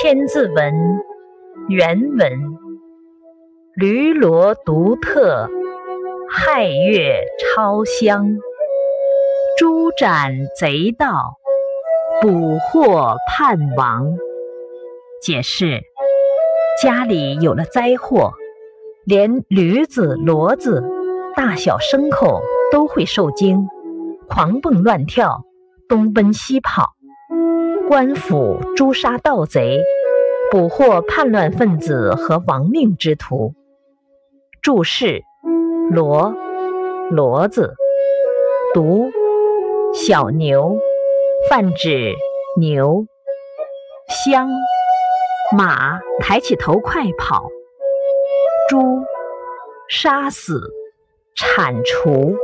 千字文》原文：驴骡独特，亥月超香。猪斩贼盗，捕获叛亡。解释：家里有了灾祸，连驴子、骡子、大小牲口都会受惊，狂蹦乱跳，东奔西跑。官府诛杀盗贼，捕获叛乱分子和亡命之徒。注释：骡，骡子；犊。小牛，泛指牛；乡，马抬起头快跑；猪，杀死、铲除。